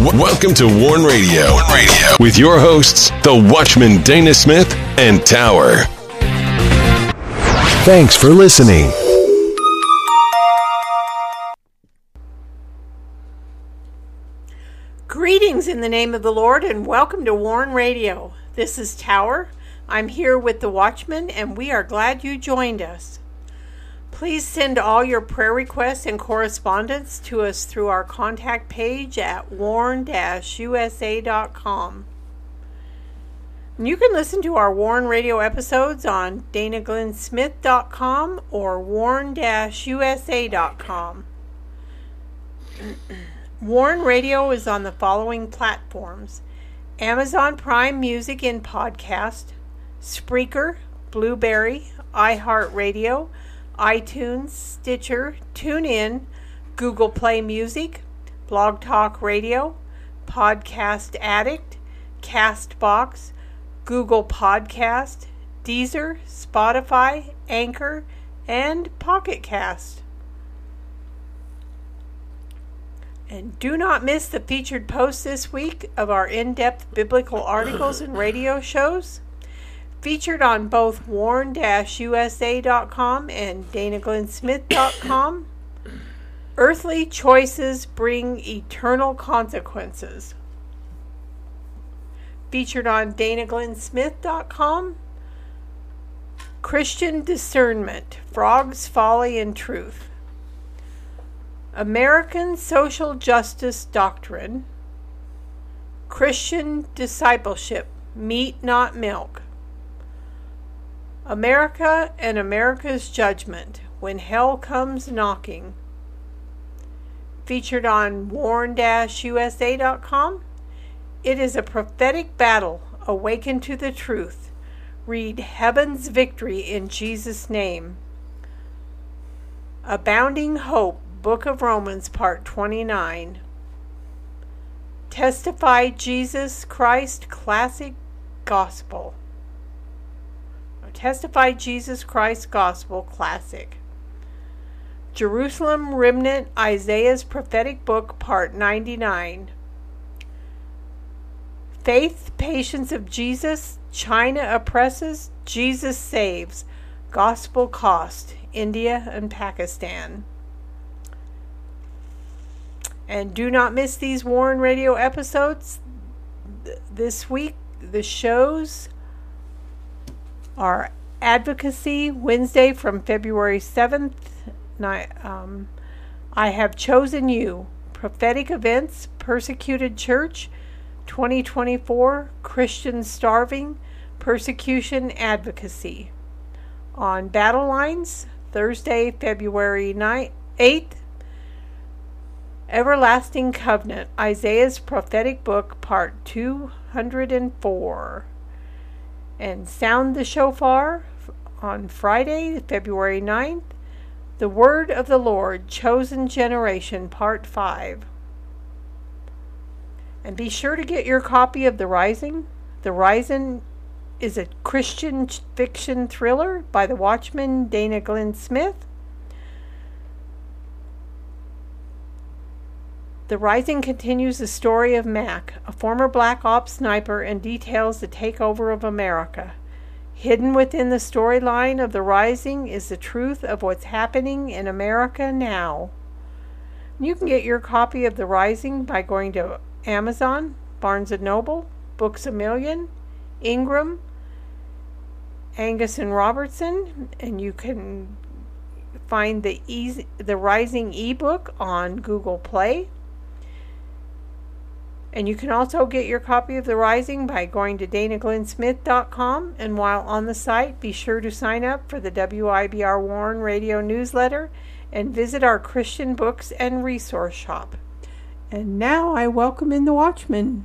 Welcome to Warn Radio. Warn Radio with your hosts, the Watchman Dana Smith and Tower. Thanks for listening. Greetings in the name of the Lord and welcome to Warn Radio. This is Tower. I'm here with the Watchman and we are glad you joined us. Please send all your prayer requests and correspondence to us through our contact page at warn-usa.com. You can listen to our Warn Radio episodes on danaglennsmith.com or warn-usa.com. Warn Radio is on the following platforms Amazon Prime Music in Podcast, Spreaker, Blubrry, iHeartRadio, iTunes, Stitcher, TuneIn, Google Play Music, Blog Talk Radio, Podcast Addict, Castbox, Google Podcast, Deezer, Spotify, Anchor, and Pocket Cast. And do not miss the featured posts this week of our in depth biblical articles and radio shows. Featured on both warn usa.com and danaglennsmith.com. Earthly choices bring eternal consequences. Featured on danaglennsmith.com. Christian discernment, frogs, folly, and truth. American Social Justice Doctrine, Christian Discipleship, Meat Not Milk, America and America's Judgment, When Hell Comes Knocking, featured on warn-usa.com. It is a prophetic battle, awaken to the truth. Read Heaven's Victory in Jesus' name. Abounding Hope, Book of Romans, Part 29. Testify Jesus Christ Classic Gospel. Testify Jesus Christ Gospel Classic. Jerusalem Remnant Isaiah's Prophetic Book, Part 99. Faith, Patience of Jesus, China Oppresses, Jesus Saves, Gospel Cost, India and Pakistan. And do not miss these Warn Radio episodes. This week, the shows are Advocacy Wednesday from February 7th. Um, I have chosen you. Prophetic Events, Persecuted Church, 2024, Christian Starving, Persecution Advocacy. On Battle Lines, Thursday, February 9th, 8th, Everlasting Covenant, Isaiah's Prophetic Book, Part 204. And Sound the Shofar on Friday, February 9th. The Word of the Lord, Chosen Generation, Part 5. And be sure to get your copy of The Rising. The Rising is a Christian fiction thriller by the Watchman Dana Glenn Smith. The Rising continues the story of Mac, a former Black Ops sniper, and details the takeover of America. Hidden within the storyline of The Rising is the truth of what's happening in America now. You can get your copy of The Rising by going to Amazon, Barnes & Noble, Books A Million, Ingram, Angus and Robertson, and you can find the easy, the Rising ebook on Google Play. And you can also get your copy of The Rising by going to danaglennsmith.com. And while on the site, be sure to sign up for the WIBR Warn radio newsletter and visit our Christian books and resource shop. And now I welcome in the Watchman.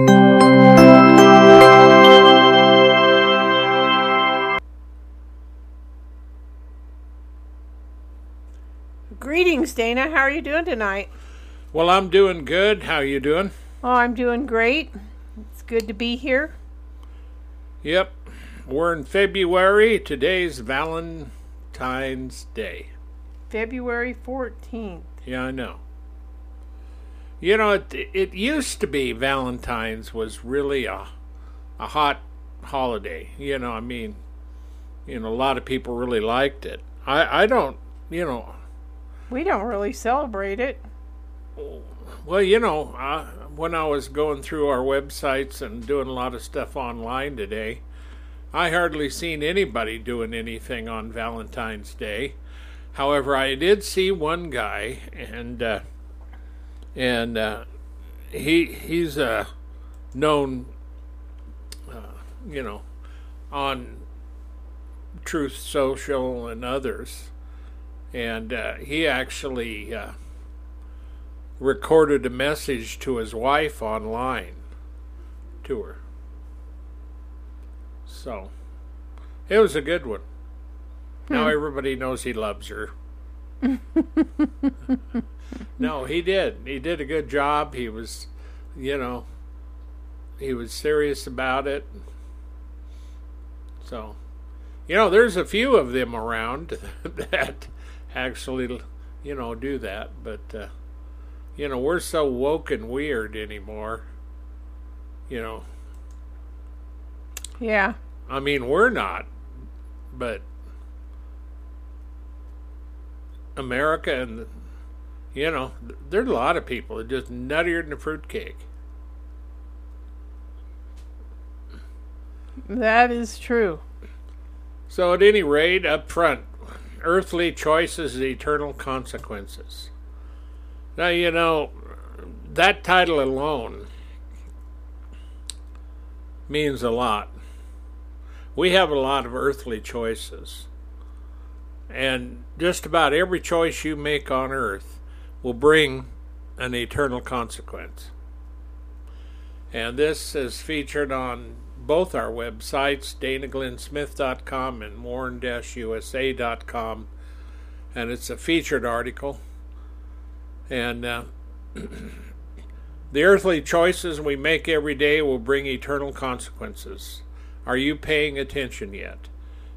Greetings, Dana. How are you doing tonight? Well, I'm doing good. How are you doing? Oh, I'm doing great. It's good to be here. Yep. We're in February. Today's Valentine's Day. February 14th. Yeah, I know. You know, it, it used to be Valentine's was really a, a hot holiday. You know, I mean, you know, a lot of people really liked it. I, I don't, you know. We don't really celebrate it. Well, you know, uh, when I was going through our websites and doing a lot of stuff online today, I hardly seen anybody doing anything on Valentine's Day. However, I did see one guy, and uh, and uh, he he's a known, uh, you know, on Truth Social and others, and uh, he actually uh, recorded a message to his wife online to her. So it was a good one. Now Hmm. everybody knows he loves her. no, he did. He did a good job. He was, you know, he was serious about it. So, you know, there's a few of them around that actually, you know, do that. But, uh, you know, we're so woke and weird anymore. You know, Yeah. I mean, we're not, but America and, you know, there's a lot of people that just nuttier than a fruitcake. That is true. So, at any rate, up front, earthly choices, eternal consequences. Now, you know, that title alone means a lot. We have a lot of earthly choices. And just about every choice you make on earth will bring an eternal consequence. And this is featured on both our websites, danaglennsmith.com and warn-usa.com. And it's a featured article. And uh, the earthly choices we make every day will bring eternal consequences. Are you paying attention yet?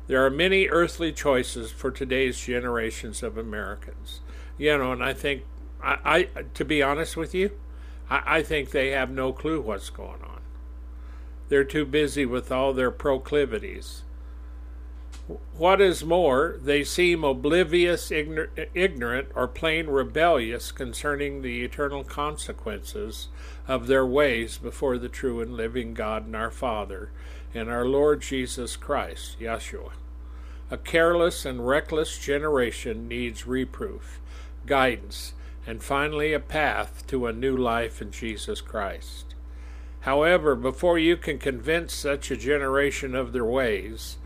There are many earthly choices for today's generations of Americans. You know, and I think, I, I to be honest with you, I, I think they have no clue what's going on. They're too busy with all their proclivities. What is more, they seem oblivious, ignor- ignorant, or plain rebellious concerning the eternal consequences of their ways before the true and living God and our Father and our Lord Jesus Christ, Yeshua. A careless and reckless generation needs reproof, guidance, and finally a path to a new life in Jesus Christ. However, before you can convince such a generation of their ways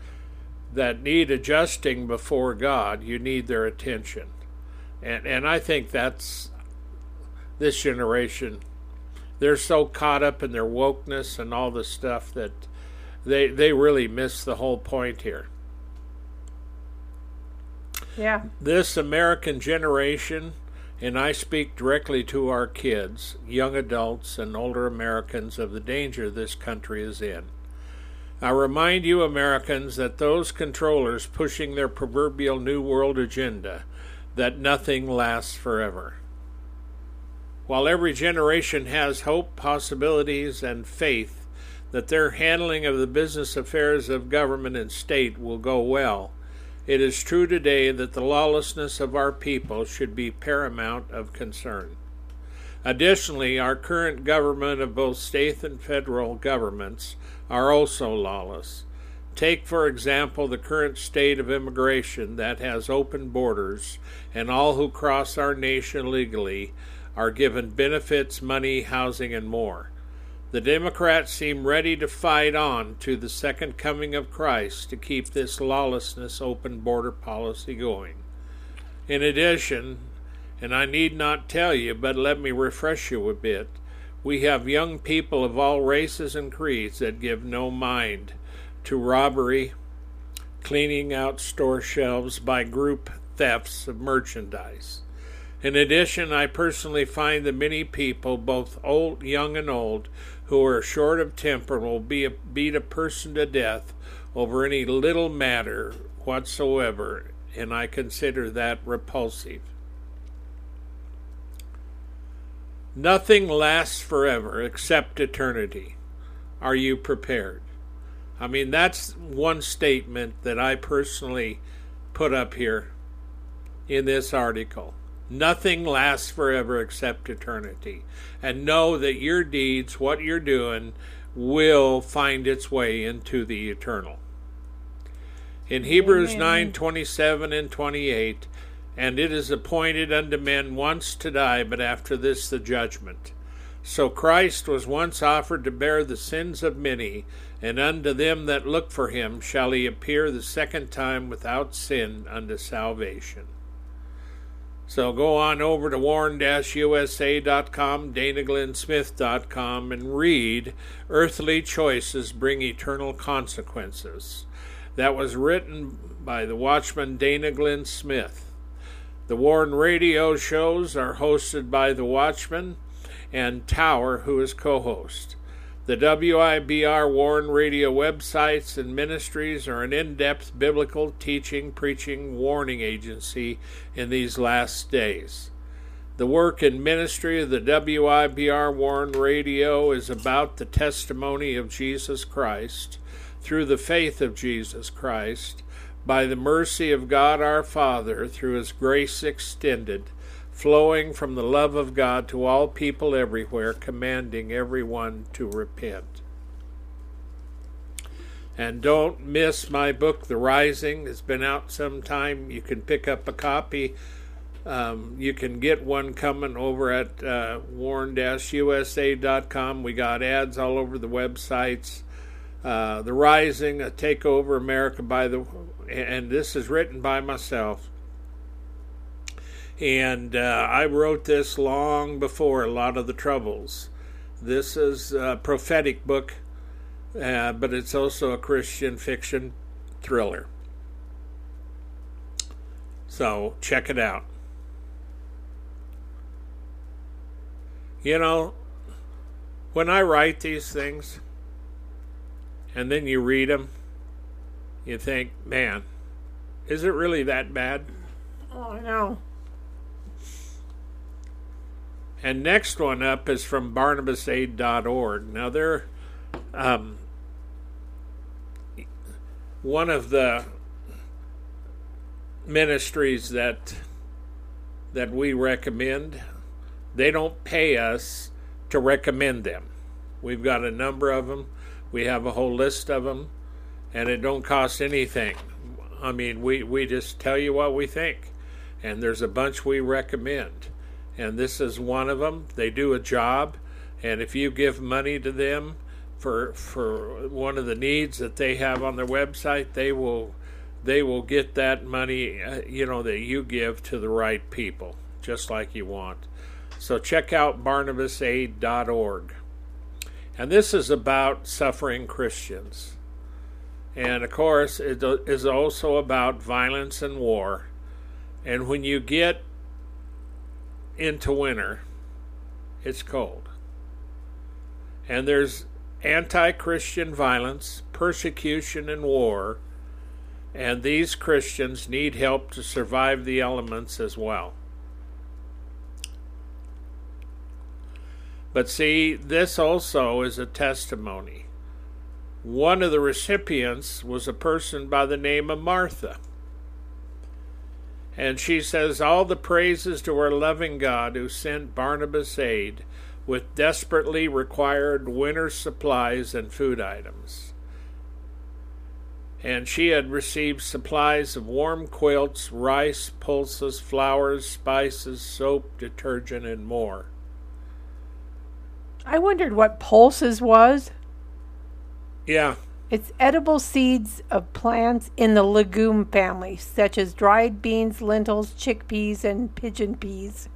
that need adjusting before God, you need their attention. And and I think that's this generation. They're so caught up in their wokeness and all the stuff that they they really miss the whole point here. Yeah. This American generation, and I speak directly to our kids, young adults, and older Americans of the danger this country is in. I remind you, Americans, that those controllers pushing their proverbial New World agenda, that nothing lasts forever. While every generation has hope, possibilities, and faith that their handling of the business affairs of government and state will go well, it is true today that the lawlessness of our people should be paramount of concern. Additionally, our current government of both state and federal governments are also lawless. Take, for example, the current state of immigration that has open borders, and all who cross our nation legally are given benefits, money, housing, and more. The Democrats seem ready to fight on to the second coming of Christ to keep this lawlessness open border policy going. In addition, and I need not tell you, but let me refresh you a bit, we have young people of all races and creeds that give no mind to robbery, cleaning out store shelves by group thefts of merchandise. In addition, I personally find that many people, both old, young, and old, who are short of temper and will be a, beat a person to death over any little matter whatsoever, and I consider that repulsive. Nothing lasts forever except eternity. Are you prepared? I mean, that's one statement that I personally put up here in this article. Nothing lasts forever except eternity. And know that your deeds, what you're doing, will find its way into the eternal. In Hebrews nine twenty seven and 28, and it is appointed unto men once to die, but after this the judgment. So Christ was once offered to bear the sins of many, and unto them that look for him shall he appear the second time without sin unto salvation. So go on over to warn-usa.com, danaglennsmith.com, and read Earthly Choices Bring Eternal Consequences. That was written by the watchman Dana Glenn Smith. The Warn radio shows are hosted by the watchman and Tower, who is co host. The WIBR Warn Radio websites and ministries are an in depth biblical teaching, preaching, warning agency in these last days. The work and ministry of the WIBR Warn Radio is about the testimony of Jesus Christ through the faith of Jesus Christ, by the mercy of God our Father, through His grace extended flowing from the love of God to all people everywhere, commanding everyone to repent. And don't miss my book, The Rising. It's been out some time. You can pick up a copy. Um, you can get one coming over at uh, warn-usa.com. We got ads all over the websites. Uh, the Rising, a Takeover America by the, and this is written by myself. And uh, I wrote this long before a lot of the troubles. This is a prophetic book, uh, but it's also a Christian fiction thriller. So check it out. You know, when I write these things and then you read them, you think, man, is it really that bad? Oh, I know. And next one up is from barnabasaid.org. Now, they're um, one of the ministries that that we recommend. They don't pay us to recommend them. We've got a number of them. We have a whole list of them, and it don't cost anything. I mean, we, we just tell you what we think, and there's a bunch we recommend and this is one of them. They do a job, and if you give money to them for for one of the needs that they have on their website, they will they will get that money, uh, you know, that you give to the right people, just like you want. So check out barnabasaid.org. And this is about suffering Christians. And of course, it is also about violence and war. And when you get into winter, it's cold. And there's anti Christian violence, persecution, and war, and these Christians need help to survive the elements as well. But see, this also is a testimony. One of the recipients was a person by the name of Martha. And she says, All the praises to our loving God who sent Barnabas aid with desperately required winter supplies and food items. And she had received supplies of warm quilts, rice, pulses, flours, spices, soap, detergent, and more. I wondered what pulses was. Yeah. It's edible seeds of plants in the legume family, such as dried beans, lentils, chickpeas, and pigeon peas.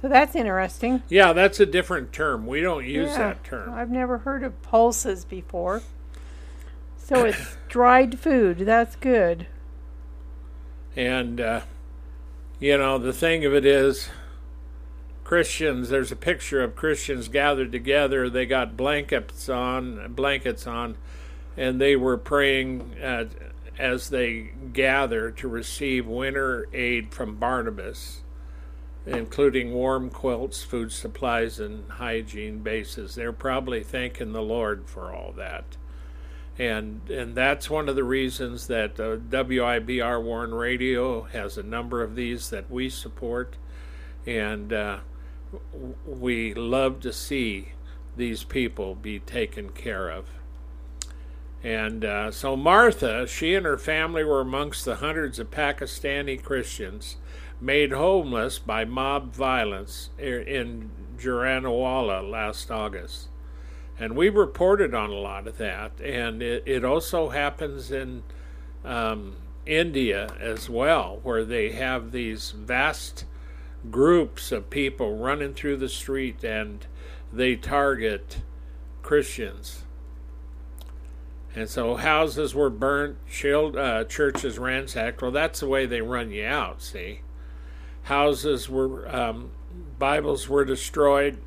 So that's interesting. Yeah, that's a different term. We don't use Yeah, that term. I've never heard of pulses before. So it's dried food. That's good. And, uh, you know, the thing of it is, Christians, there's a picture of Christians gathered together. They got blankets on, blankets on, and they were praying uh, as they gather to receive winter aid from Barnabas, including warm quilts, food supplies, and hygiene bases. They're probably thanking the Lord for all that and and that's one of the reasons that uh, WIBR Warn Radio has a number of these that we support, and uh, we love to see these people be taken care of. And uh, so Martha, she and her family were amongst the hundreds of Pakistani Christians made homeless by mob violence in Jaranwala last August. And we reported on a lot of that. And it, it also happens in um, India as well, where they have these vast groups of people running through the street and they target Christians. And so houses were burnt, uh, churches ransacked. Well, that's the way they run you out, see? Houses were, um, Bibles were destroyed,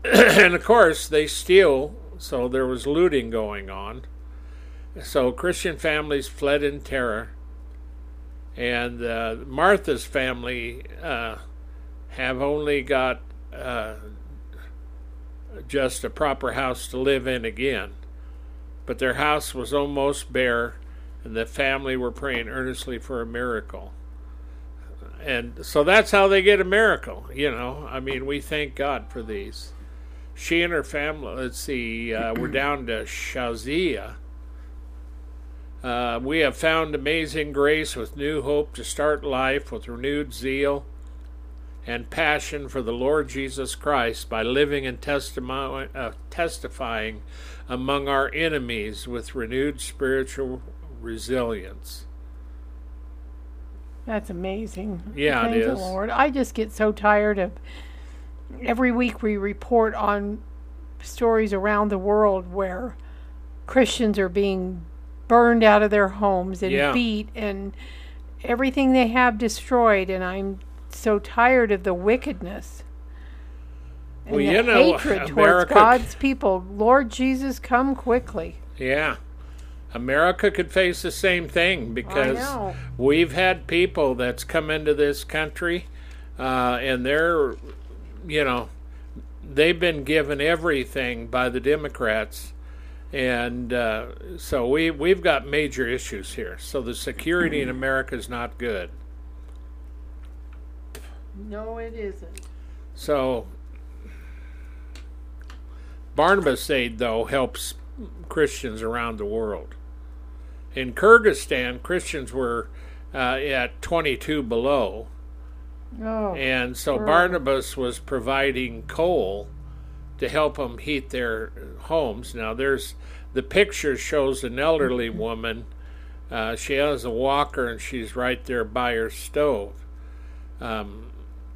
and of course they steal so there was looting going on so christian families fled in terror and uh, martha's family uh, have only got uh, just a proper house to live in again. But their house was almost bare and the family were praying earnestly for a miracle. And so that's how they get a miracle you know. I mean we thank god for these. She and her family, let's see, uh, we're down to Shazia. Uh, we have found amazing grace with new hope to start life with renewed zeal and passion for the Lord Jesus Christ by living and testimo- uh, testifying among our enemies with renewed spiritual resilience. That's amazing. Yeah, it Thank the. Lord. I just get so tired of every week we report on stories around the world where Christians are being burned out of their homes and Yeah. beat and everything they have destroyed and I'm so tired of the wickedness. And Well, the you know, hatred towards America- God's people. Lord Jesus, come quickly. Yeah. America could face the same thing because we've had people that's come into this country uh, and they're, you know, they've been given everything by the Democrats. And uh, so we, we've got major issues here. So the security in America is not good. No, it isn't. So Barnabas Aid, though, helps Christians around the world. In Kyrgyzstan, Christians were uh, at 22 below, Oh, and so. Barnabas was providing coal to help them heat their homes. Now, there's the picture shows an elderly woman. Uh, she has a walker, and she's right there by her stove. Um,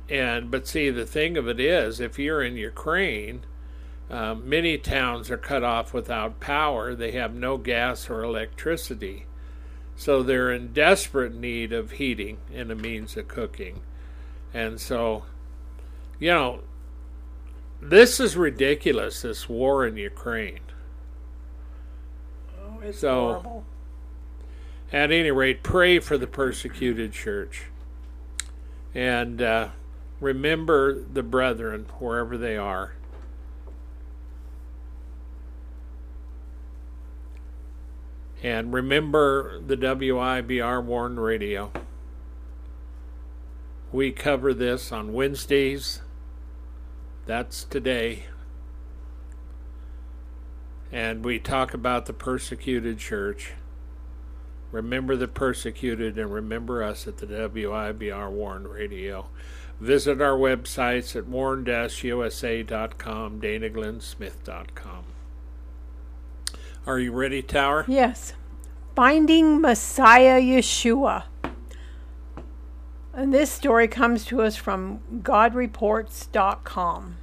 and but see, the thing of it is, if you're in Ukraine, uh, many towns are cut off without power. They have no gas or electricity, so they're in desperate need of heating and a means of cooking. And so, you know, this is ridiculous. This war in Ukraine. oh it's so- horrible. At any rate, pray for the persecuted church. And uh, remember the brethren wherever they are. And remember the WIBR Warn Radio. We cover this on Wednesdays. That's today. And we talk about the persecuted church. Remember the persecuted and remember us at the WIBR Warn Radio. Visit our websites at warn-usa.com, danaglennsmith.com. Are you ready, Tower? Yes. Finding Messiah Yeshua. And this story comes to us from GodReports.com.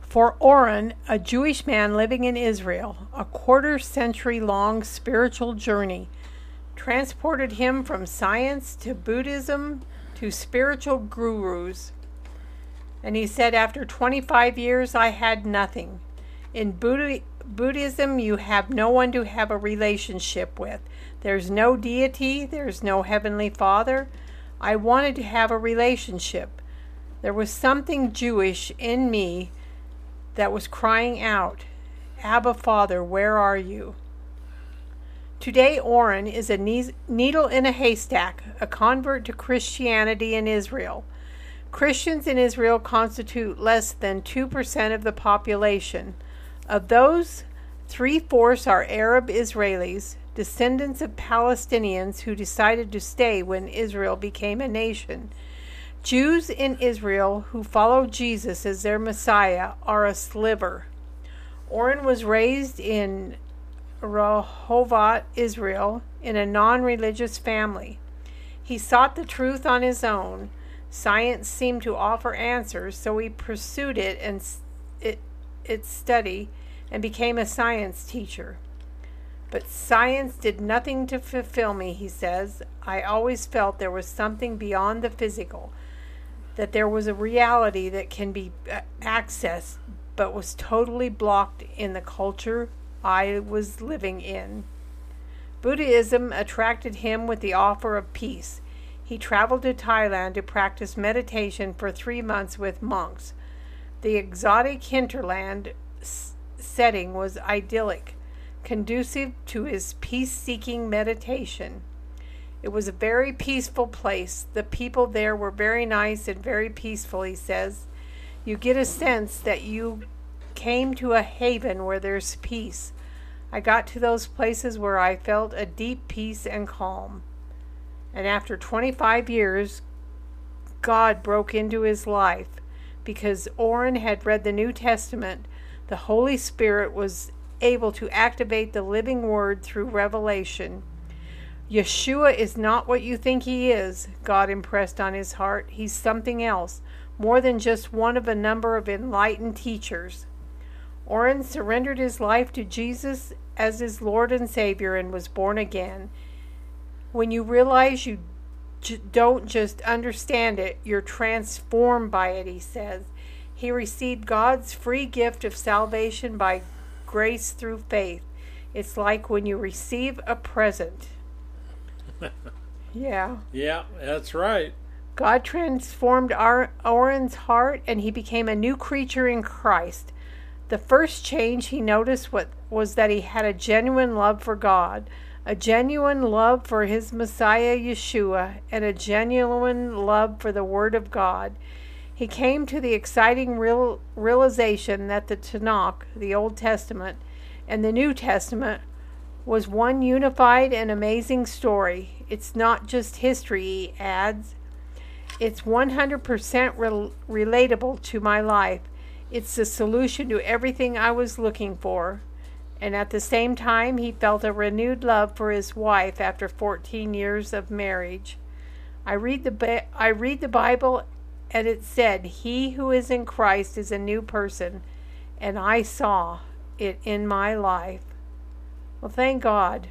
For Oren, a Jewish man living in Israel, a quarter century long spiritual journey transported him from science to Buddhism to spiritual gurus. And he said, After 25 years, I had nothing. In Buddha- Buddhism, you have no one to have a relationship with. There's no deity, there's no heavenly father. I wanted to have a relationship. There was something Jewish in me that was crying out, Abba, Father, where are you? Today, Oren is a needle in a haystack, a convert to Christianity in Israel. Christians in Israel constitute less than 2% of the population. Of those, three fourths are Arab Israelis, descendants of Palestinians who decided to stay when Israel became a nation. Jews in Israel who follow Jesus as their Messiah are a sliver. Oren was raised in Rehovot, Israel, in a non religious family. He sought the truth on his own. Science seemed to offer answers, so he pursued it and it, its study and became a science teacher. But science did nothing to fulfill me, he says. I always felt there was something beyond the physical that there was a reality that can be accessed but was totally blocked in the culture I was living in. Buddhism attracted him with the offer of peace. He traveled to Thailand to practice meditation for three months with monks. The exotic hinterland setting was idyllic, conducive to his peace seeking meditation. It was a very peaceful place. The people there were very nice and very peaceful, he says. You get a sense that you came to a haven where there's peace. I got to those places where I felt a deep peace and calm. And after 25 years, God broke into his life because Oren had read the New Testament. The Holy Spirit was able to activate the living word through revelation. Yeshua is not what you think he is, God impressed on his heart. He's something else, more than just one of a number of enlightened teachers. Oren surrendered his life to Jesus as his Lord and Savior and was born again. When you realize you j- don't just understand it, you're transformed by it, he says. He received God's free gift of salvation by grace through faith. It's like when you receive a present. yeah. Yeah, that's right. God transformed our, Oren's heart and he became a new creature in Christ. The first change he noticed what, was that he had a genuine love for God, a genuine love for his Messiah Yeshua, and a genuine love for the Word of God. He came to the exciting real, realization that the Tanakh, the Old Testament, and the New Testament was one unified and amazing story. It's not just history, he adds. It's 100% rel- relatable to my life. It's the solution to everything I was looking for. And at the same time, he felt a renewed love for his wife after 14 years of marriage. I read the I read the Bible and it said, "He who is in Christ is a new person." And I saw it in my life. Well, thank God.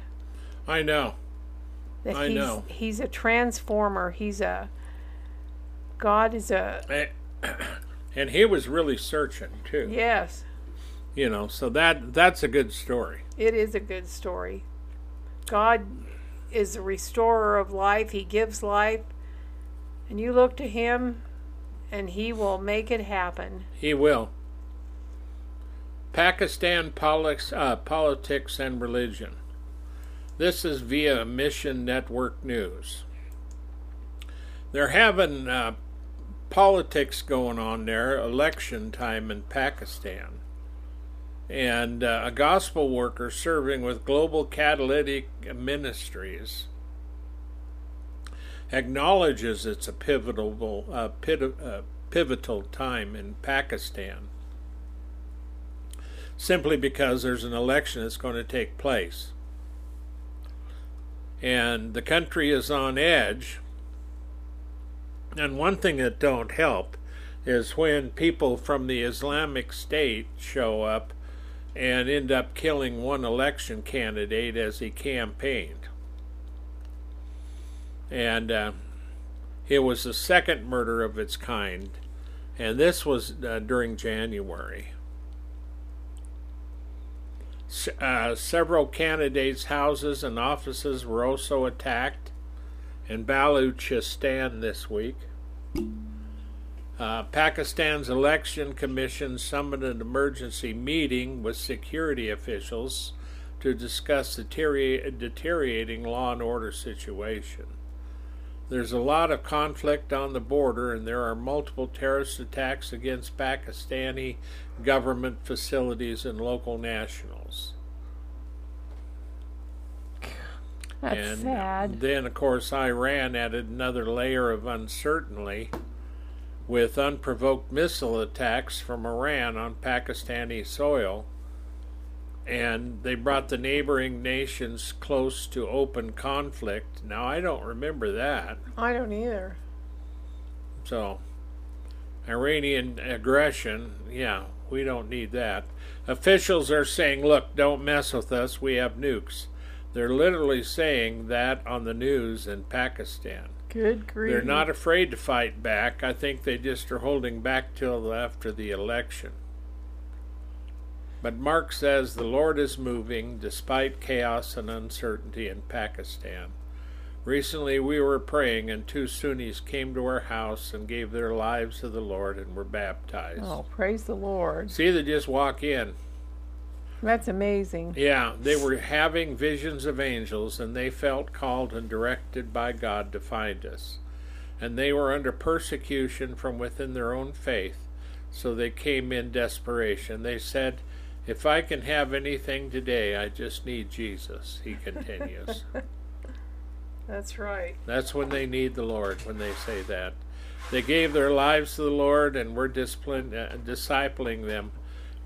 I know. That I he's, know. He's a transformer. He's a. God is a. Eh, And he was really searching too. Yes. You know, so that that's a good story. It is a good story. God is a restorer of life. He gives life. And you look to him and he will make it happen. He will. Pakistan politics, uh, politics and religion. This is via Mission Network News. They're having uh, politics going on there, election time in Pakistan. and uh, a gospel worker serving with Global Catalytic Ministries acknowledges it's a pivotal, uh, uh, pivotal time in Pakistan simply because there's an election that's going to take place. And the country is on edge. And one thing that don't help is when people from the Islamic State show up and end up killing one election candidate as he campaigned. And uh, it was the second murder of its kind, and this was uh, during January. Uh, several candidates' houses and offices were also attacked in Baluchistan this week. Uh, Pakistan's election commission summoned an emergency meeting with security officials to discuss the deteriorating law and order situation. There's a lot of conflict on the border, and there are multiple terrorist attacks against Pakistani government facilities and local nationals. That's and uh, sad. Then, of course, Iran added another layer of uncertainty with unprovoked missile attacks from Iran on Pakistani soil. And they brought the neighboring nations close to open conflict. Now, I don't remember that. I don't either. So, Iranian aggression, yeah, we don't need that. Officials are saying, look, don't mess with us, we have nukes. They're literally saying that on the news in Pakistan. Good grief. They're not afraid to fight back. I think they just are holding back till after the election. But Mark says the Lord is moving despite chaos and uncertainty in Pakistan. Recently we were praying, and two Sunnis came to our house and gave their lives to the Lord and were baptized. Oh, praise the Lord. See, they just walk in. That's amazing. Yeah, they were having visions of angels and they felt called and directed by God to find us. And they were under persecution from within their own faith, so they came in desperation. They said, If I can have anything today, I just need Jesus, he continues. That's right. That's when they need the Lord, when they say that. They gave their lives to the Lord and we're uh, discipling them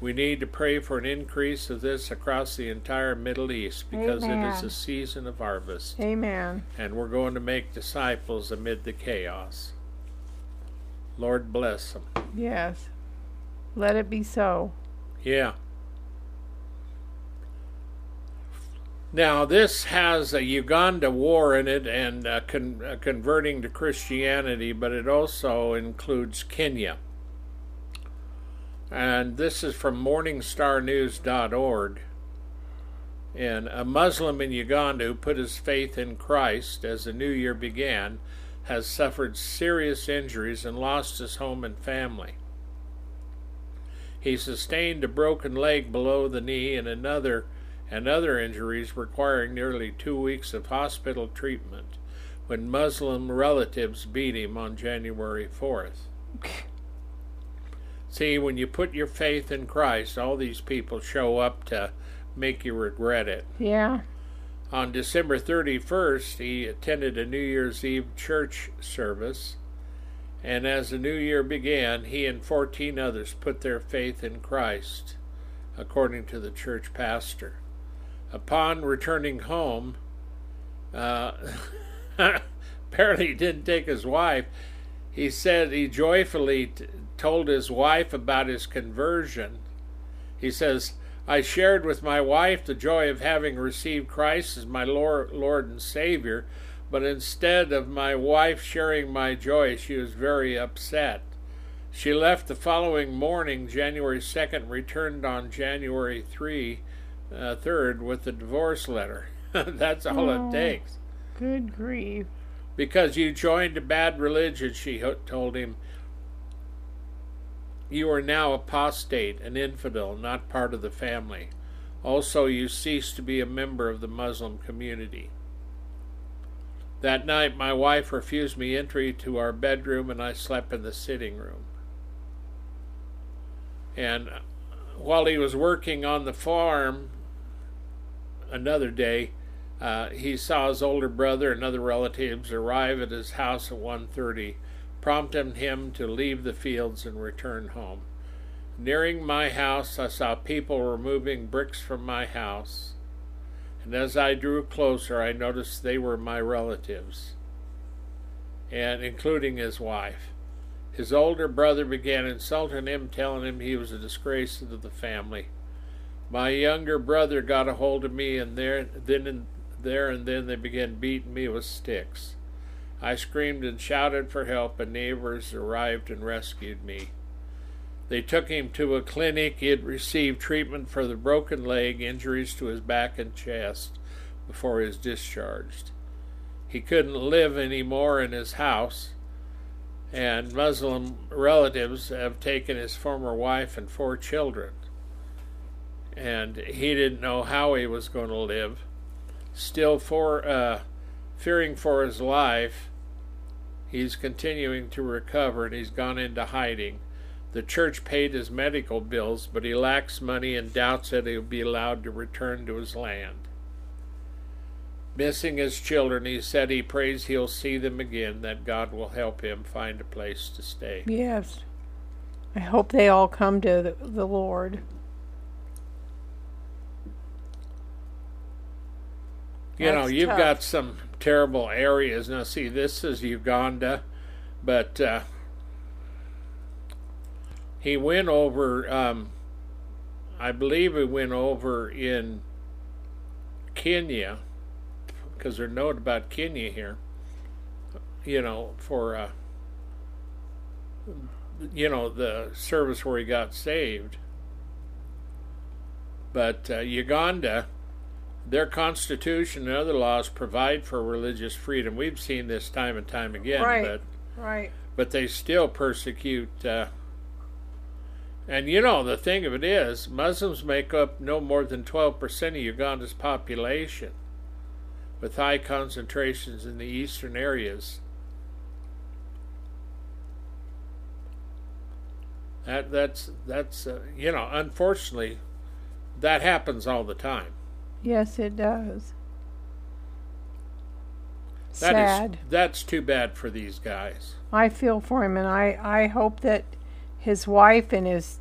we need to pray for an increase of this across the entire Middle East because Amen. it is a season of harvest. Amen. And we're going to make disciples amid the chaos. Lord bless them. Yes. Let it be so. Yeah. Now, this has a Uganda war in it and uh, con- uh, converting to Christianity, but it also includes Kenya. And this is from MorningstarNews.org. And a Muslim in Uganda who put his faith in Christ as the new year began has suffered serious injuries and lost his home and family. He sustained a broken leg below the knee and another and other injuries requiring nearly two weeks of hospital treatment when Muslim relatives beat him on January 4th. See, when you put your faith in Christ, all these people show up to make you regret it. Yeah. On December 31st, he attended a New Year's Eve church service, and as the new year began, he and 14 others put their faith in Christ, according to the church pastor. Upon returning home, uh, apparently he didn't take his wife. He said he joyfully t- told his wife about his conversion. He says, I shared with my wife the joy of having received Christ as my Lord, Lord and Savior, but instead of my wife sharing my joy, she was very upset. She left the following morning, January 2nd, returned on January 3, uh, 3rd with the divorce letter. That's all Oh. it takes. Good grief. Because you joined a bad religion, she told him. You are now apostate, an infidel, not part of the family. Also, you cease to be a member of the Muslim community. That night, my wife refused me entry to our bedroom, and I slept in the sitting room. And uh, while he was working on the farm another day, uh, he saw his older brother and other relatives arrive at his house at 1.30, prompting him to leave the fields and return home. Nearing my house, I saw people removing bricks from my house, and as I drew closer, I noticed they were my relatives, and including his wife. His older brother began insulting him, telling him he was a disgrace to the family. My younger brother got a hold of me, and there, then there and then they began beating me with sticks. I screamed and shouted for help, and neighbors arrived and rescued me. They took him to a clinic. He had received treatment for the broken leg, injuries to his back and chest before he was discharged. He couldn't live any more in his house, and Muslim relatives have taken his former wife and four children. And he didn't know how he was going to live. Still, for uh, fearing for his life, he's continuing to recover, and he's gone into hiding. The church paid his medical bills, but he lacks money and doubts that he'll be allowed to return to his land. Missing his children, he said he prays he'll see them again, that God will help him find a place to stay. Yes. I hope they all come to the, the Lord. You know, you've tough. got some terrible areas. Now, see, this is Uganda, but uh, he went over, um, I believe he went over in Kenya, because they're note about Kenya here, you know, for, uh, you know, the service where he got saved. But uh, Uganda, their constitution and other laws provide for religious freedom. We've seen this time and time again, Right. but Right. but they still persecute. Uh, and you know the thing of it is, Muslims make up no more than twelve percent of Uganda's population, with high concentrations in the eastern areas. That that's that's uh, you know unfortunately, that happens all the time. Yes, it does. That is- Sad. that's too bad for these guys. I feel for him, and I, I hope that his wife and his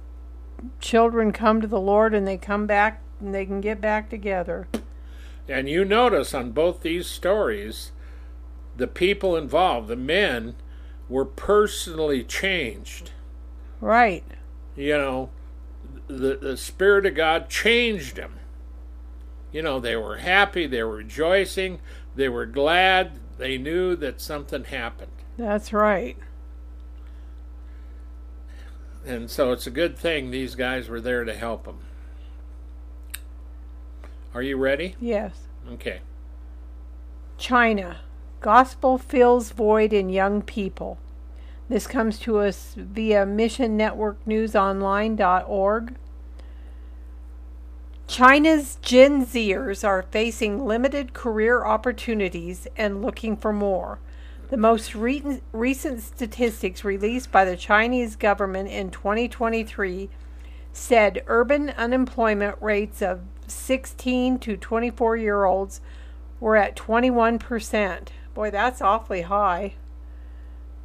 children come to the Lord and they come back and they can get back together. And you notice on both these stories, the people involved, the men, were personally changed. Right. You know, the, the Spirit of God changed them. You know, they were happy, they were rejoicing, they were glad, they knew that something happened. That's right. And so it's a good thing these guys were there to help them. Are you ready? Yes. Okay. China. Gospel fills void in young people. This comes to us via Mission Network News Online.org. China's Gen Zers are facing limited career opportunities and looking for more. The most re- recent statistics released by the Chinese government in 2023 said urban unemployment rates of 16 to 24 year olds were at 21%. Boy, that's awfully high.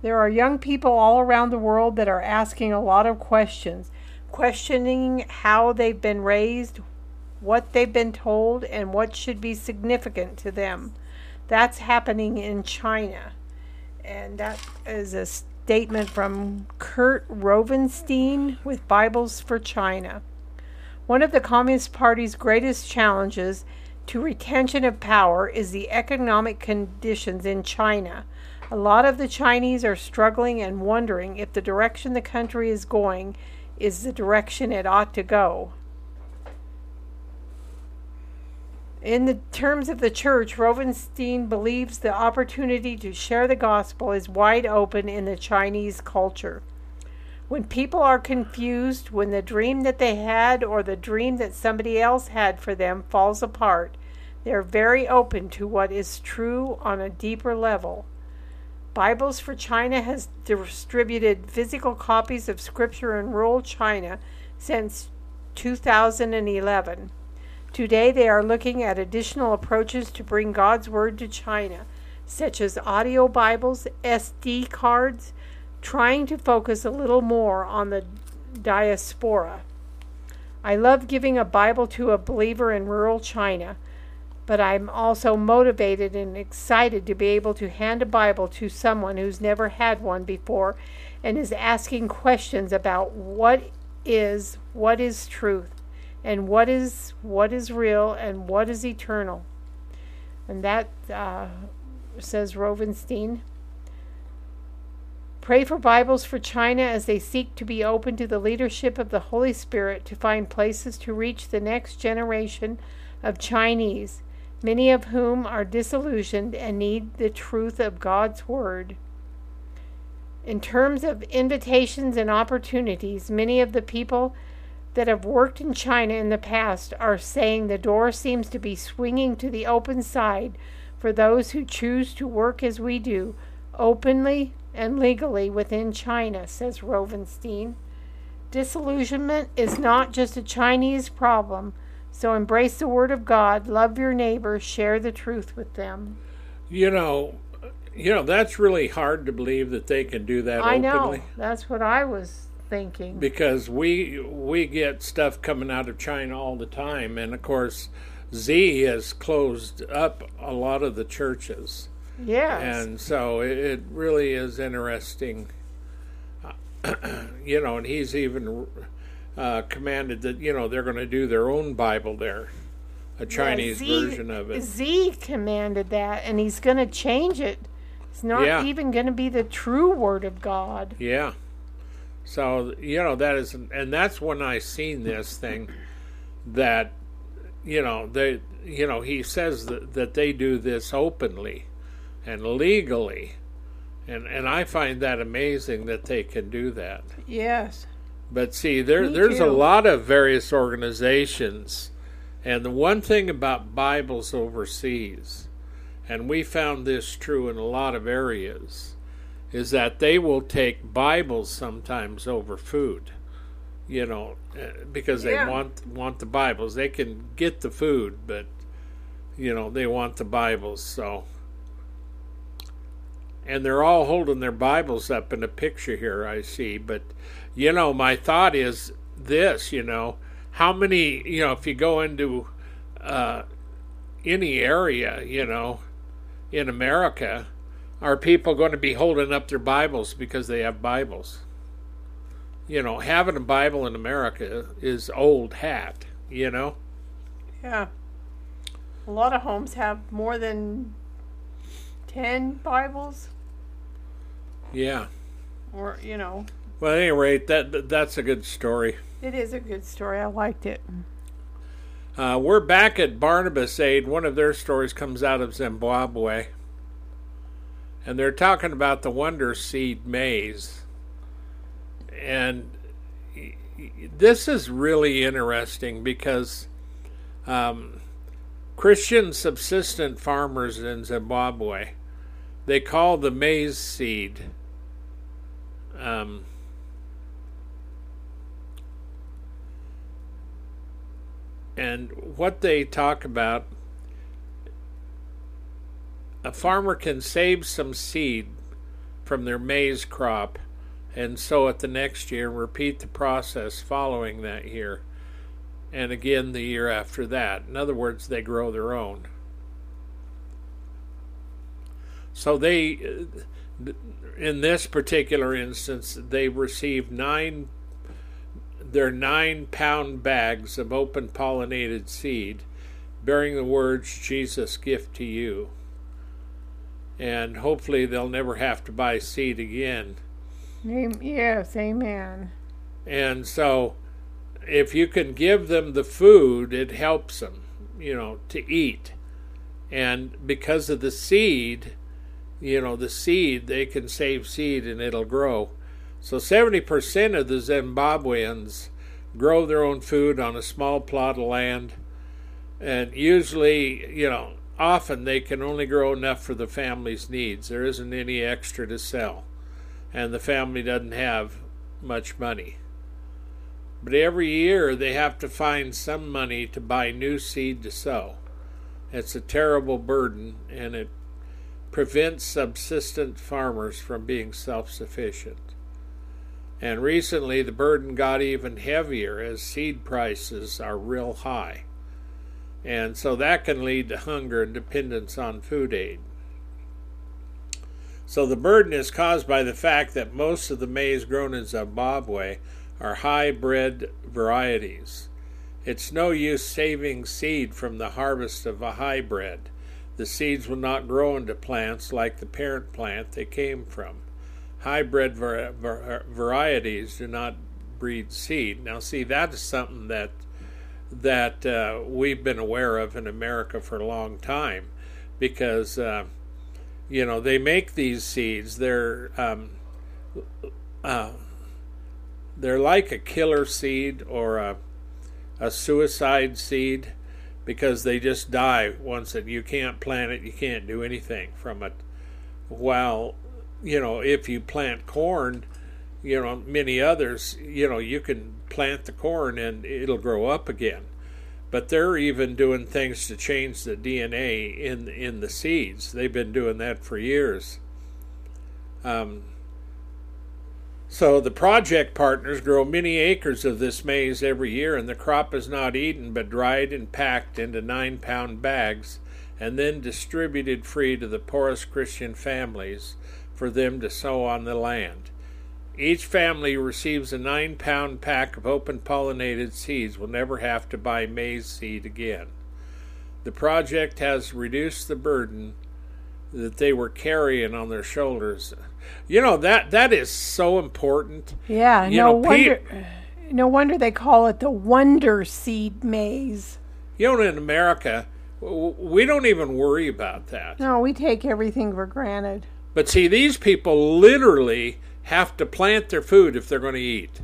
There are young people all around the world that are asking a lot of questions, questioning how they've been raised, what they've been told, and what should be significant to them. That's happening in China. And that is a statement from Kurt Rovenstein with Bibles for China. One of the Communist Party's greatest challenges to retention of power is the economic conditions in China. A lot of the Chinese are struggling and wondering if the direction the country is going is the direction it ought to go. In the terms of the church, Rovenstein believes the opportunity to share the gospel is wide open in the Chinese culture. When people are confused, when the dream that they had or the dream that somebody else had for them falls apart, they are very open to what is true on a deeper level. Bibles for China has distributed physical copies of Scripture in rural China since 2011. Today they are looking at additional approaches to bring God's Word to China, such as audio Bibles, SD cards, trying to focus a little more on the diaspora. I love giving a Bible to a believer in rural China, but I'm also motivated and excited to be able to hand a Bible to someone who's never had one before and is asking questions about what is what is truth and what is what is real and what is eternal. And that uh, says Rovenstein. Pray for Bibles for China as they seek to be open to the leadership of the Holy Spirit to find places to reach the next generation of Chinese, many of whom are disillusioned and need the truth of God's Word. In terms of invitations and opportunities, many of the people that have worked in China in the past are saying the door seems to be swinging to the open side for those who choose to work as we do, openly and legally within China, says Rovenstein. Disillusionment is not just a Chinese problem, so embrace the Word of God, love your neighbor, share the truth with them. You know, you know that's really hard to believe that they can do that I openly. know. That's what I was thinking. because we we get stuff coming out of China all the time, and of course, Xi has closed up a lot of the churches, Yes. and so it, it really is interesting. you know, and he's even uh, commanded that you know they're going to do their own Bible there, a Chinese Yeah, Xi- version of it. Xi commanded that, and he's going to change it. It's not Yeah. even going to be the true Word of God. Yeah. So you know that is, and that's when I seen this thing that you know they you know he says that, that they do this openly and legally, and and I find that amazing that they can do that. Yes. But see, there Me there's a lot of various organizations, and the one thing about Bibles overseas, and we found this true in a lot of areas, is that they will take Bibles sometimes over food. You know, uh, because they Yeah. want want the Bibles. They can get the food, but you know they want the Bibles. So, and they're all holding their Bibles up in a picture here. I see, but you know, my thought is this. You know, how many? You know, if you go into uh, any area, you know, in America, are people going to be holding up their Bibles because they have Bibles? You know, having a Bible in America is old hat. You know. Yeah. A lot of homes have more than 10 Bibles, Yeah. or, you know, Well, at any rate, that that- that's a good story. it is a good story. I liked it. Uh, we're back at Barnabas Aid. One of their stories comes out of Zimbabwe. And they're talking about the Wonder Seed maize. And this is really interesting because um, Christian subsistent farmers in Zimbabwe, they call the maize seed um, and what they talk about a farmer can save some seed from their maize crop and sow it the next year and repeat the process following that year and again the year after that in other words they grow their own so they in this particular instance they received nine their nine pound bags of open pollinated seed bearing the words Jesus gift to you. And hopefully they'll never have to buy seed again. Yes, amen. And so if you can give them the food, it helps them, you know, to eat. And because of the seed, you know, the seed, they can save seed and it'll grow. So 70% of the Zimbabweans grow their own food on a small plot of land. And usually, you know, often they can only grow enough for the family's needs. There isn't any extra to sell. And the family doesn't have much money. but every year they have to find some money to buy new seed to sow. It's a terrible burden and it prevents subsistent farmers from being self sufficient. And recently the burden got even heavier as seed prices are real high. And so that can lead to hunger and dependence on food aid. So the burden is caused by the fact that most of the maize grown in Zimbabwe are hybrid varieties. It's no use saving seed from the harvest of a hybrid. The seeds will not grow into plants like the parent plant they came from. Hybrid var- var- varieties do not breed seed. Now, see, that is something that that uh, we've been aware of in America for a long time, because uh, you know they make these seeds. They're um, uh, they're like a killer seed or a a suicide seed because they just die once and you can't plant it, you can't do anything from it. While, you know, if you plant corn, you know, many others, you know, you can plant the corn and it'll grow up again. But they're even doing things to change the DNA in in the seeds. They've been doing that for years. Um, so the project partners grow many acres of this maize every year, and the crop is not eaten but dried and packed into nine pound bags and then distributed free to the poorest Christian families for them to sow on the land. Each family receives a nine pound pack of open pollinated seeds, will never have to buy maize seed again. The project has reduced the burden that they were carrying on their shoulders you know that that is so important. Yeah, you no know, wonder. Pete, no wonder they call it the wonder seed maize. You know, in America, we don't even worry about that. No, we take everything for granted. But see, these people literally have to plant their food if they're going to eat.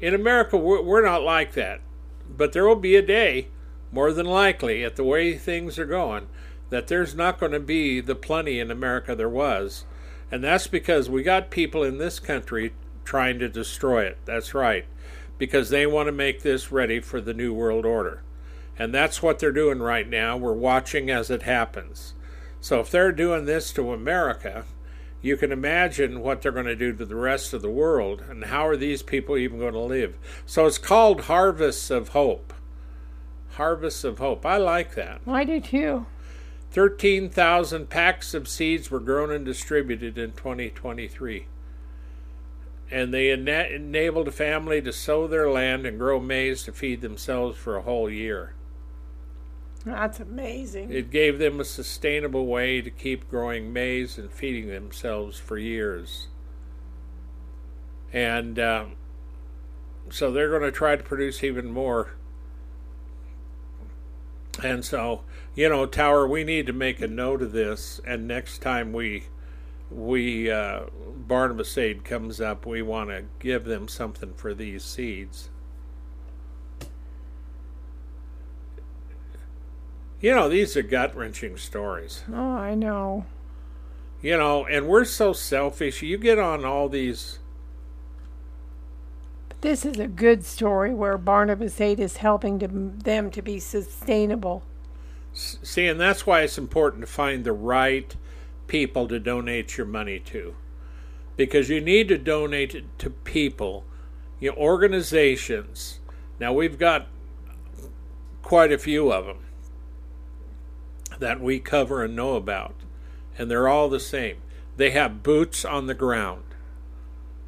In America, we're not like that. But there will be a day, more than likely, at the way things are going, that there's not going to be the plenty in America there was and that's because we got people in this country trying to destroy it. That's right. Because they want to make this ready for the New World Order. And that's what they're doing right now. We're watching as it happens. So if they're doing this to America, you can imagine what they're going to do to the rest of the world and how are these people even going to live. So it's called Harvests of Hope. Harvests of Hope. I like that. I do too. 13,000 packs of seeds were grown and distributed in 2023. And they ena- enabled a family to sow their land and grow maize to feed themselves for a whole year. That's amazing. It gave them a sustainable way to keep growing maize and feeding themselves for years. And um, so they're going to try to produce even more. And so you know, Tower, we need to make a note of this, and next time we we uh, Barnabas Aid comes up, we want to give them something for these seeds. You know, these are gut wrenching stories. Oh, I know. You know, and we're so selfish. You get on all these. this is a good story where Barnabas Aid is helping to, them to be sustainable. See, and that's why it's important to find the right people to donate your money to. Because you need to donate it to people, you know, organizations. Now, we've got quite a few of them that we cover and know about, and they're all the same. They have boots on the ground.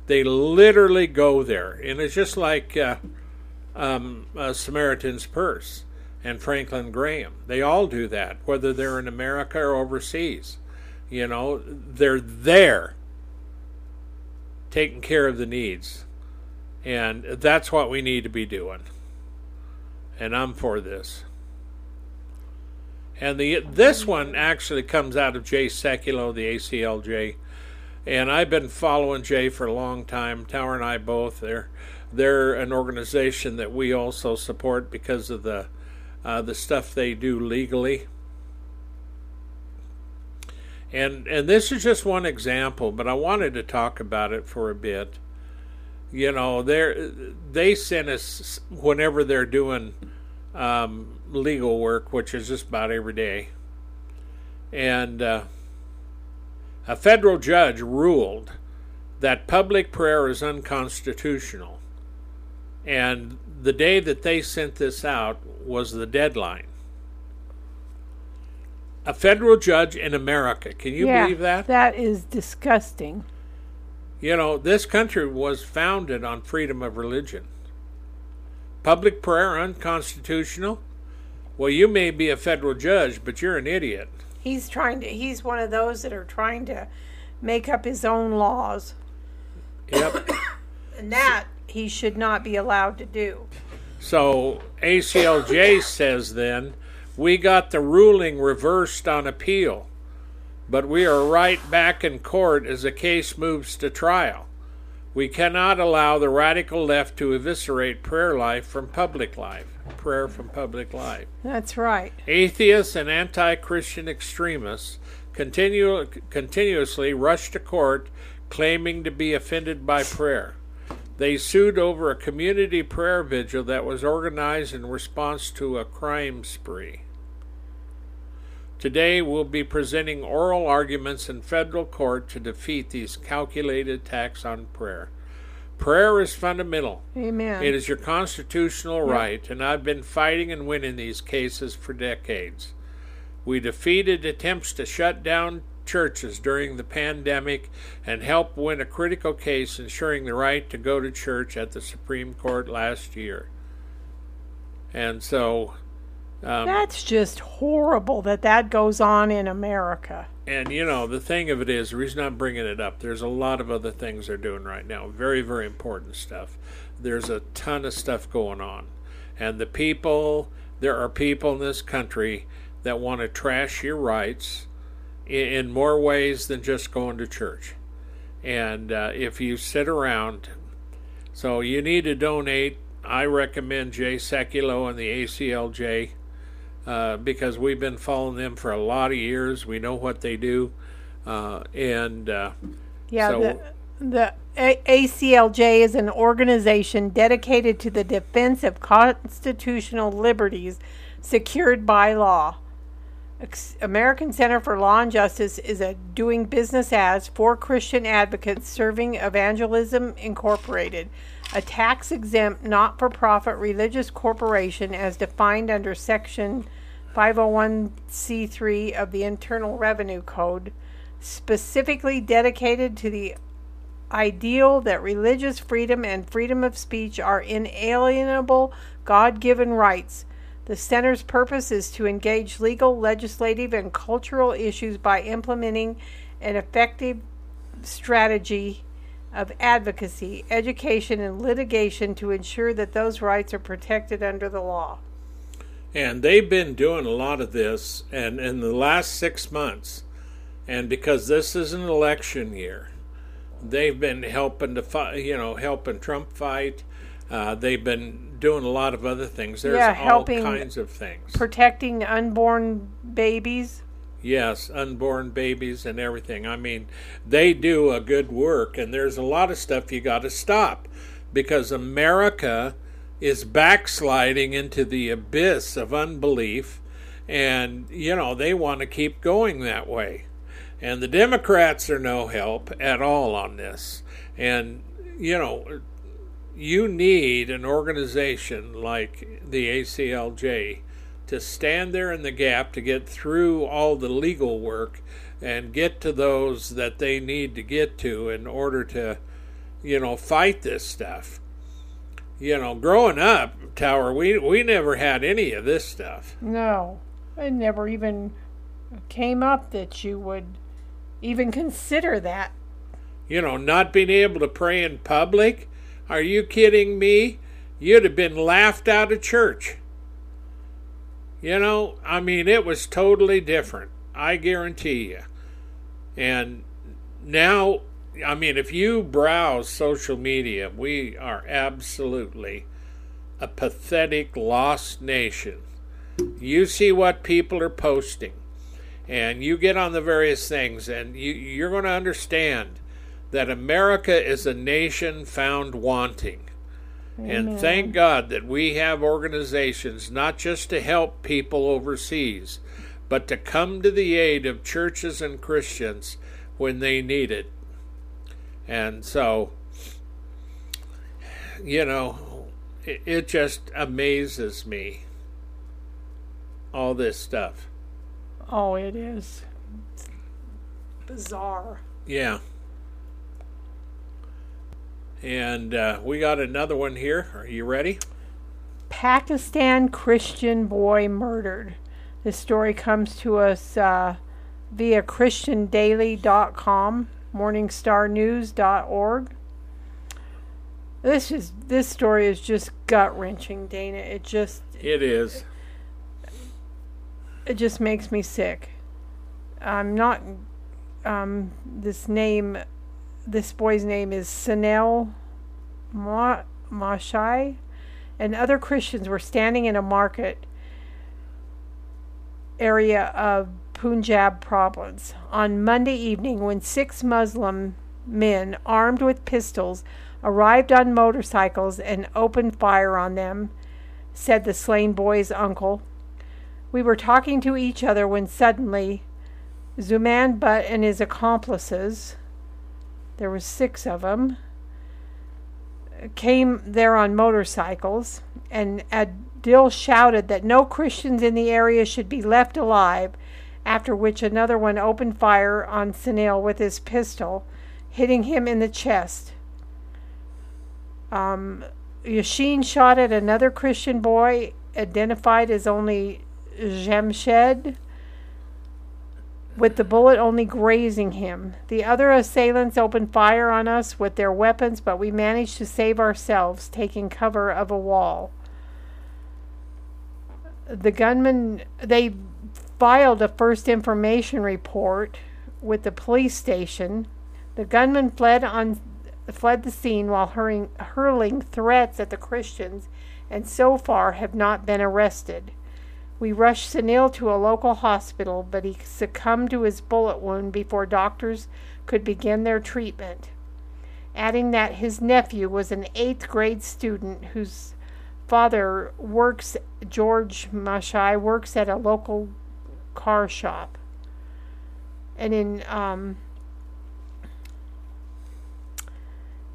They literally go there, and it's just like uh, um, Samaritan's Purse and Franklin Graham. They all do that, whether they're in America or overseas. You know, they're there taking care of the needs. And that's what we need to be doing. And I'm for this. And the this one actually comes out of Jay Sekulow, the ACLJ. And I've been following Jay for a long time. Tower and I both. They're they're an organization that we also support because of the uh, the stuff they do legally. And and this is just one example, but I wanted to talk about it for a bit. You know, they they send us whenever they're doing um, legal work, which is just about every day. And uh, a federal judge ruled that public prayer is unconstitutional. And the day that they sent this out was the deadline. A federal judge in America. Can you yeah, believe that? That is disgusting. You know, this country was founded on freedom of religion. Public prayer unconstitutional? Well, you may be a federal judge, but you're an idiot. He's trying to he's one of those that are trying to make up his own laws. Yep. and that he should not be allowed to do. So ACLJ says then, we got the ruling reversed on appeal, but we are right back in court as the case moves to trial. We cannot allow the radical left to eviscerate prayer life from public life. Prayer from public life. That's right. Atheists and anti Christian extremists continue, continuously rush to court claiming to be offended by prayer. They sued over a community prayer vigil that was organized in response to a crime spree. Today we'll be presenting oral arguments in federal court to defeat these calculated attacks on prayer. Prayer is fundamental. Amen. It is your constitutional right, and I've been fighting and winning these cases for decades. We defeated attempts to shut down churches during the pandemic and helped win a critical case ensuring the right to go to church at the Supreme Court last year. And so. Um, That's just horrible that that goes on in America. And you know, the thing of it is, the reason I'm bringing it up, there's a lot of other things they're doing right now. Very, very important stuff. There's a ton of stuff going on. And the people, there are people in this country that want to trash your rights in, more ways than just going to church. And uh, if you sit around, so you need to donate. I recommend Jay Sekulow and the ACLJ uh, because we've been following them for a lot of years. We know what they do, uh, and uh, yeah, so, the, the a- ACLJ is an organization dedicated to the defense of constitutional liberties secured by law. American Center for Law and Justice is a doing business as for Christian advocates serving Evangelism Incorporated, a tax exempt not for profit religious corporation as defined under Section 501c3 of the Internal Revenue Code, specifically dedicated to the ideal that religious freedom and freedom of speech are inalienable God given rights the center's purpose is to engage legal, legislative, and cultural issues by implementing an effective strategy of advocacy, education, and litigation to ensure that those rights are protected under the law. And they've been doing a lot of this, and in the last six months, and because this is an election year, they've been helping to fight, you know, helping Trump fight. Uh, they've been doing a lot of other things. There's yeah, helping all kinds of things. Protecting unborn babies. Yes, unborn babies and everything. I mean, they do a good work, and there's a lot of stuff you got to stop because America is backsliding into the abyss of unbelief, and, you know, they want to keep going that way. And the Democrats are no help at all on this. And, you know, you need an organization like the ACLJ to stand there in the gap to get through all the legal work and get to those that they need to get to in order to, you know, fight this stuff. You know, growing up, Tower, we we never had any of this stuff. No, it never even came up that you would even consider that. You know, not being able to pray in public are you kidding me? You'd have been laughed out of church. You know, I mean, it was totally different. I guarantee you. And now, I mean, if you browse social media, we are absolutely a pathetic, lost nation. You see what people are posting, and you get on the various things, and you, you're going to understand that America is a nation found wanting. Amen. And thank God that we have organizations not just to help people overseas, but to come to the aid of churches and Christians when they need it. And so, you know, it, it just amazes me all this stuff. Oh, it is. Bizarre. Yeah. And uh, we got another one here. Are you ready? Pakistan Christian boy murdered. This story comes to us uh, via ChristianDaily.com, MorningstarNews.org. This is this story is just gut wrenching, Dana. It just It is. it just makes me sick. I'm not. Um, this name, this boy's name is Sunil Ma- Mashai, and other Christians were standing in a market area of Punjab province on Monday evening when six Muslim men armed with pistols arrived on motorcycles and opened fire on them, said the slain boy's uncle. We were talking to each other when suddenly Zuman Butt and his accomplices, there were six of them, came there on motorcycles, and Adil shouted that no Christians in the area should be left alive, after which another one opened fire on Sunil with his pistol, hitting him in the chest. Um, Yashin shot at another Christian boy, identified as only Jamshed, with the bullet only grazing him. The other assailants opened fire on us with their weapons, but we managed to save ourselves, taking cover of a wall. The gunmen, they filed a first information report with the police station. The gunman fled on fled the scene while hurling, hurling threats at the Christians and so far have not been arrested. We rushed Sunil to a local hospital, but he succumbed to his bullet wound before doctors could begin their treatment. Adding that his nephew was an eighth grade student whose father works, George Mashai, works at a local car shop. And in um,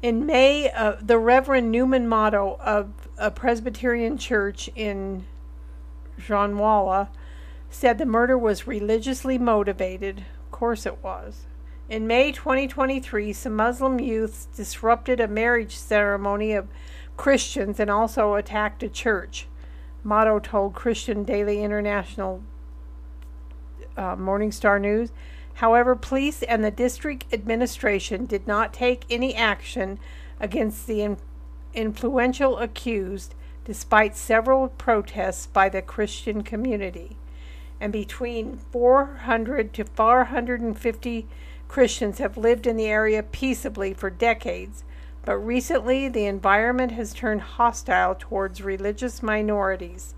in May, uh, the Reverend Newman Motto of a Presbyterian church in Janwala said the murder was religiously motivated. Of course it was. In May 2023, some Muslim youths disrupted a marriage ceremony of Christians and also attacked a church. Motto told Christian Daily International uh, Morning Star News. However, police and the district administration did not take any action against the in- influential accused despite several protests by the Christian community. And between 400 to 450 Christians have lived in the area peaceably for decades, but recently the environment has turned hostile towards religious minorities.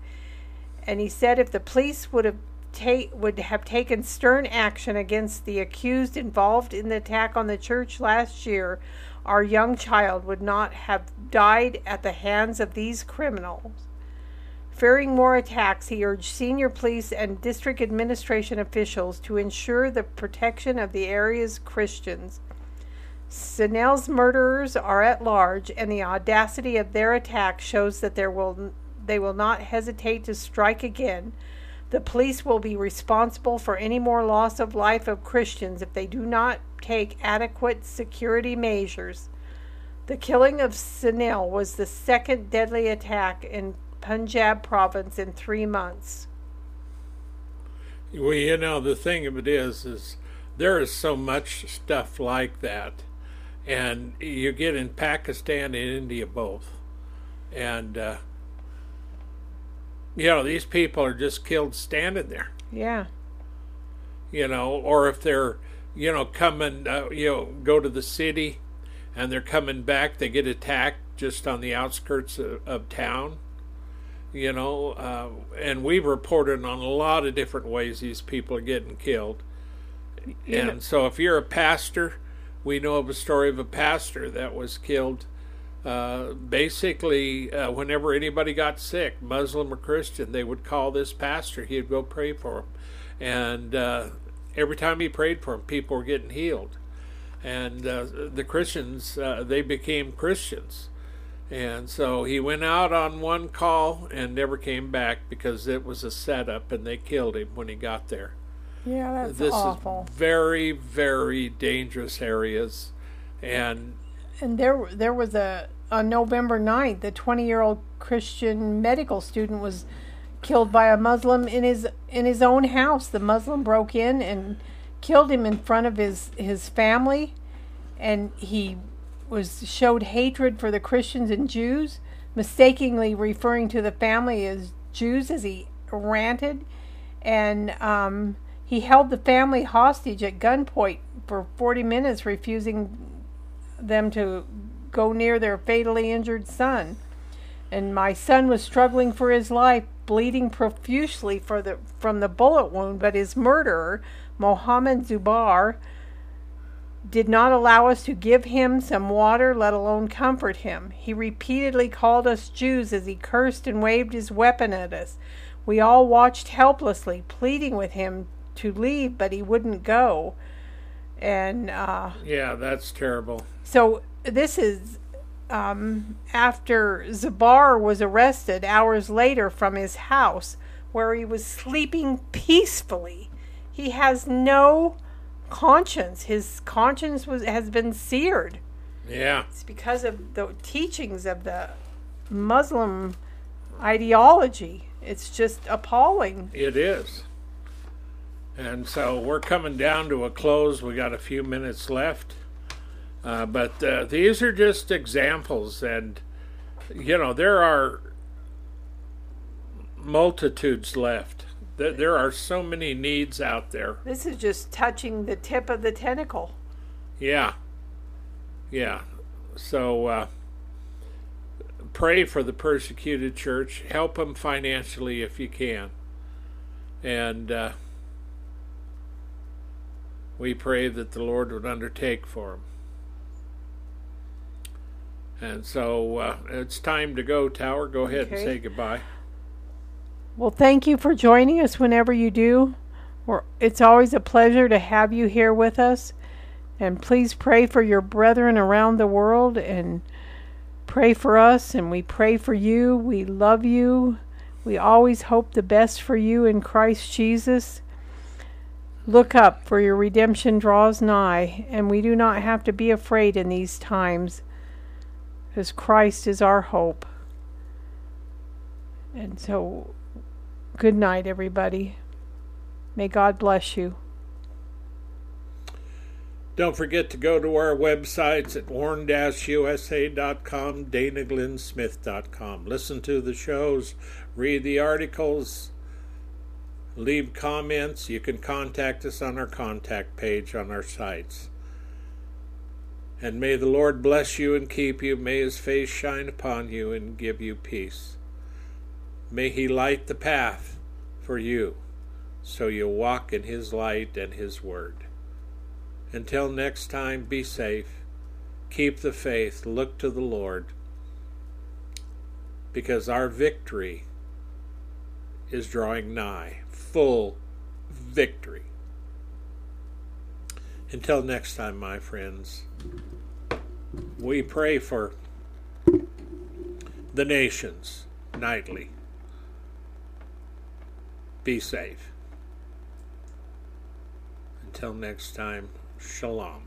And he said if the police would have ta- would have taken stern action against the accused involved in the attack on the church last year, our young child would not have died at the hands of these criminals. Fearing more attacks, he urged senior police and district administration officials to ensure the protection of the area's Christians. Sunil's murderers are at large, and the audacity of their attack shows that there will, they will not hesitate to strike again. The police will be responsible for any more loss of life of Christians if they do not take adequate security measures. The killing of Sunil was the second deadly attack in Punjab province in three months. Well, you know, the thing of it is, is there is so much stuff like that, and you get in Pakistan and India both, and uh, you know these people are just killed standing there. Yeah. You know, or if they're you know coming, uh, you know, go to the city, and they're coming back, they get attacked just on the outskirts of, of town you know, uh, and we've reported on a lot of different ways these people are getting killed. You and so, if you're a pastor, we know of a story of a pastor that was killed. Uh, basically, uh, whenever anybody got sick, Muslim or Christian, they would call this pastor. He'd go pray for them, and uh, every time he prayed for them, people were getting healed. And uh, the Christians, uh, they became Christians. And so he went out on one call and never came back because it was a setup, and they killed him when he got there. Yeah, that's this awful. is very, very dangerous areas, and And there, there was a on November 9th, the 20-year-old Christian medical student was killed by a Muslim in his in his own house. The Muslim broke in and killed him in front of his his family, and he was showed hatred for the Christians and Jews, mistakenly referring to the family as Jews as he ranted, and um, he held the family hostage at gunpoint for 40 minutes, refusing them to go near their fatally injured son. And my son was struggling for his life, bleeding profusely for the, from the bullet wound, but his murderer, Mohammed Zubar, did not allow us to give him some water, let alone comfort him. He repeatedly called us Jews as he cursed and waved his weapon at us. We all watched helplessly, pleading with him to leave, but he wouldn't go. And uh, yeah, that's terrible. so this is um, after Zabar was arrested hours later from his house, where he was sleeping peacefully. He has no conscience. His conscience was has been seared. Yeah, It's because of the teachings of the Muslim ideology. It's just appalling. it is. And so we're coming down to a close. We got a few minutes left. Uh, but uh, these are just examples, and you know there are multitudes left. There, there are so many needs out there. This is just touching the tip of the tentacle. Yeah, yeah. So uh, pray for the persecuted church. Help them financially if you can, and uh, we pray that the Lord would undertake for them. And so uh, it's time to go, Tower. Go ahead and say goodbye. Well, thank you for joining us whenever you do. We're, it's always a pleasure to have you here with us. And please pray for your brethren around the world and pray for us. And we pray for you. We love you. We always hope the best for you in Christ Jesus. Look up, for your redemption draws nigh, and we do not have to be afraid in these times, because Christ is our hope. And so Good night, everybody. May God bless you. Don't forget to go to our websites at warn-usa.com, danaglennsmith.com. Listen to the shows, read the articles, leave comments. You can contact us on our contact page on our sites. And may the Lord bless you and keep you. May his face shine upon you and give you peace. May he light the path for you so you'll walk in his light and his word. Until next time, be safe. Keep the faith. Look to the Lord. Because our victory is drawing nigh. Full victory. Until next time, my friends, we pray for the nations nightly. Be safe. Until next time, shalom.